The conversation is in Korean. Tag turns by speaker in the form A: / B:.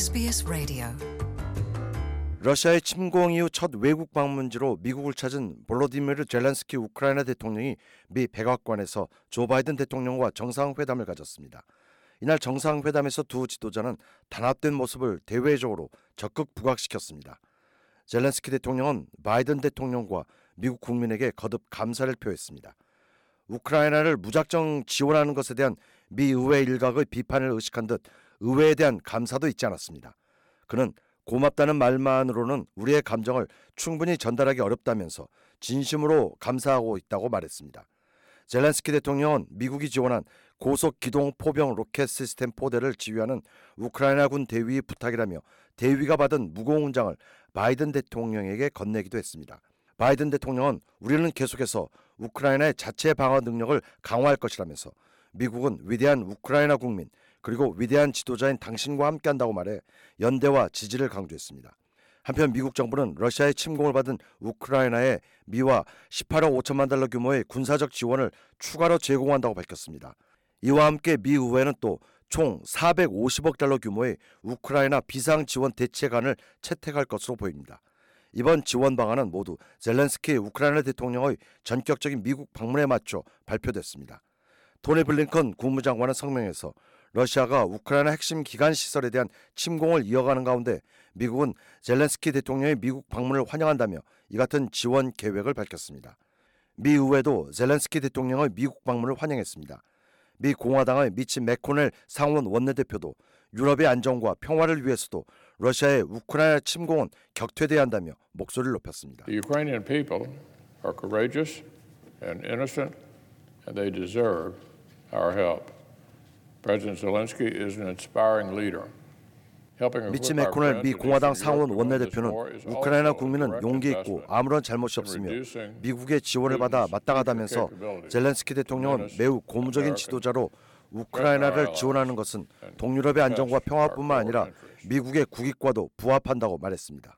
A: SBS Radio.
B: 러시아의 침공 이후 첫 외국 방문지로 미국을 찾은 볼로디미르 젤렌스키 우크라이나 대통령이 미 백악관에서 조 바이든 대통령과 정상회담을 가졌습니다. 이날 정상회담에서 두 지도자는 단합된 모습을 대외적으로 적극 부각시켰습니다. 젤렌스키 대통령은 바이든 대통령과 미국 국민에게 거듭 감사를 표했습니다. 우크라이나를 무작정 지원하는 것에 대한 미 의회 일각의 비판을 의식한 듯 의회에 대한 감사도 있지 않았습니다. 그는 고맙다는 말만으로는 우리의 감정을 충분히 전달하기 어렵다면서 진심으로 감사하고 있다고 말했습니다. 젤렌스키 대통령은 미국이 지원한 고속 기동 포병 로켓 시스템 포대를 지휘하는 우크라이나군 대위의 부탁이라며 대위가 받은 무거운 훈장을 바이든 대통령에게 건네기도 했습니다. 바이든 대통령은 우리는 계속해서 우크라이나의 자체 방어 능력을 강화할 것이라면서 미국은 위대한 우크라이나 국민 그리고 위대한 지도자인 당신과 함께한다고 말해 연대와 지지를 강조했습니다. 한편 미국 정부는 러시아의 침공을 받은 우크라이나에 미와 18억 5천만 달러 규모의 군사적 지원을 추가로 제공한다고 밝혔습니다. 이와 함께 미 의회는 또 총 450억 달러 규모의 우크라이나 비상 지원 대책안을 채택할 것으로 보입니다. 이번 지원 방안은 모두 젤렌스키 우크라이나 대통령의 전격적인 미국 방문에 맞춰 발표됐습니다. 토니 블링컨 국무장관은 성명에서 러시아가 우크라이나 핵심 기간 시설에 대한 침공을 이어가는 가운데 미국은 젤렌스키 대통령의 미국 방문을 환영한다며 이 같은 지원 계획을 밝혔습니다. 미 의회도 젤렌스키 대통령의 미국 방문을 환영했습니다. 미 공화당의 미치 맥코넬 상원 원내대표도 유럽의 안정과 평화를 위해서도 러시아의 우크라이나 침공은 격퇴돼야 한다며 목소리를 높였습니다.
C: The Ukrainian people are courageous and innocent, and they deserve our help. President Zelensky is an inspiring leader. Helping
B: 미치 맥코넬 미 공화당 상원 원내대표는 우크라이나 국민은 용기 있고 아무런 잘못이 없으며 미국의 지원을 받아 마땅하다면서 젤렌스키 대통령은 매우 고무적인 지도자로 우크라이나를 지원하는 것은 동유럽의 안정과 평화뿐만 아니라 미국의 국익과도 부합한다고 말했습니다.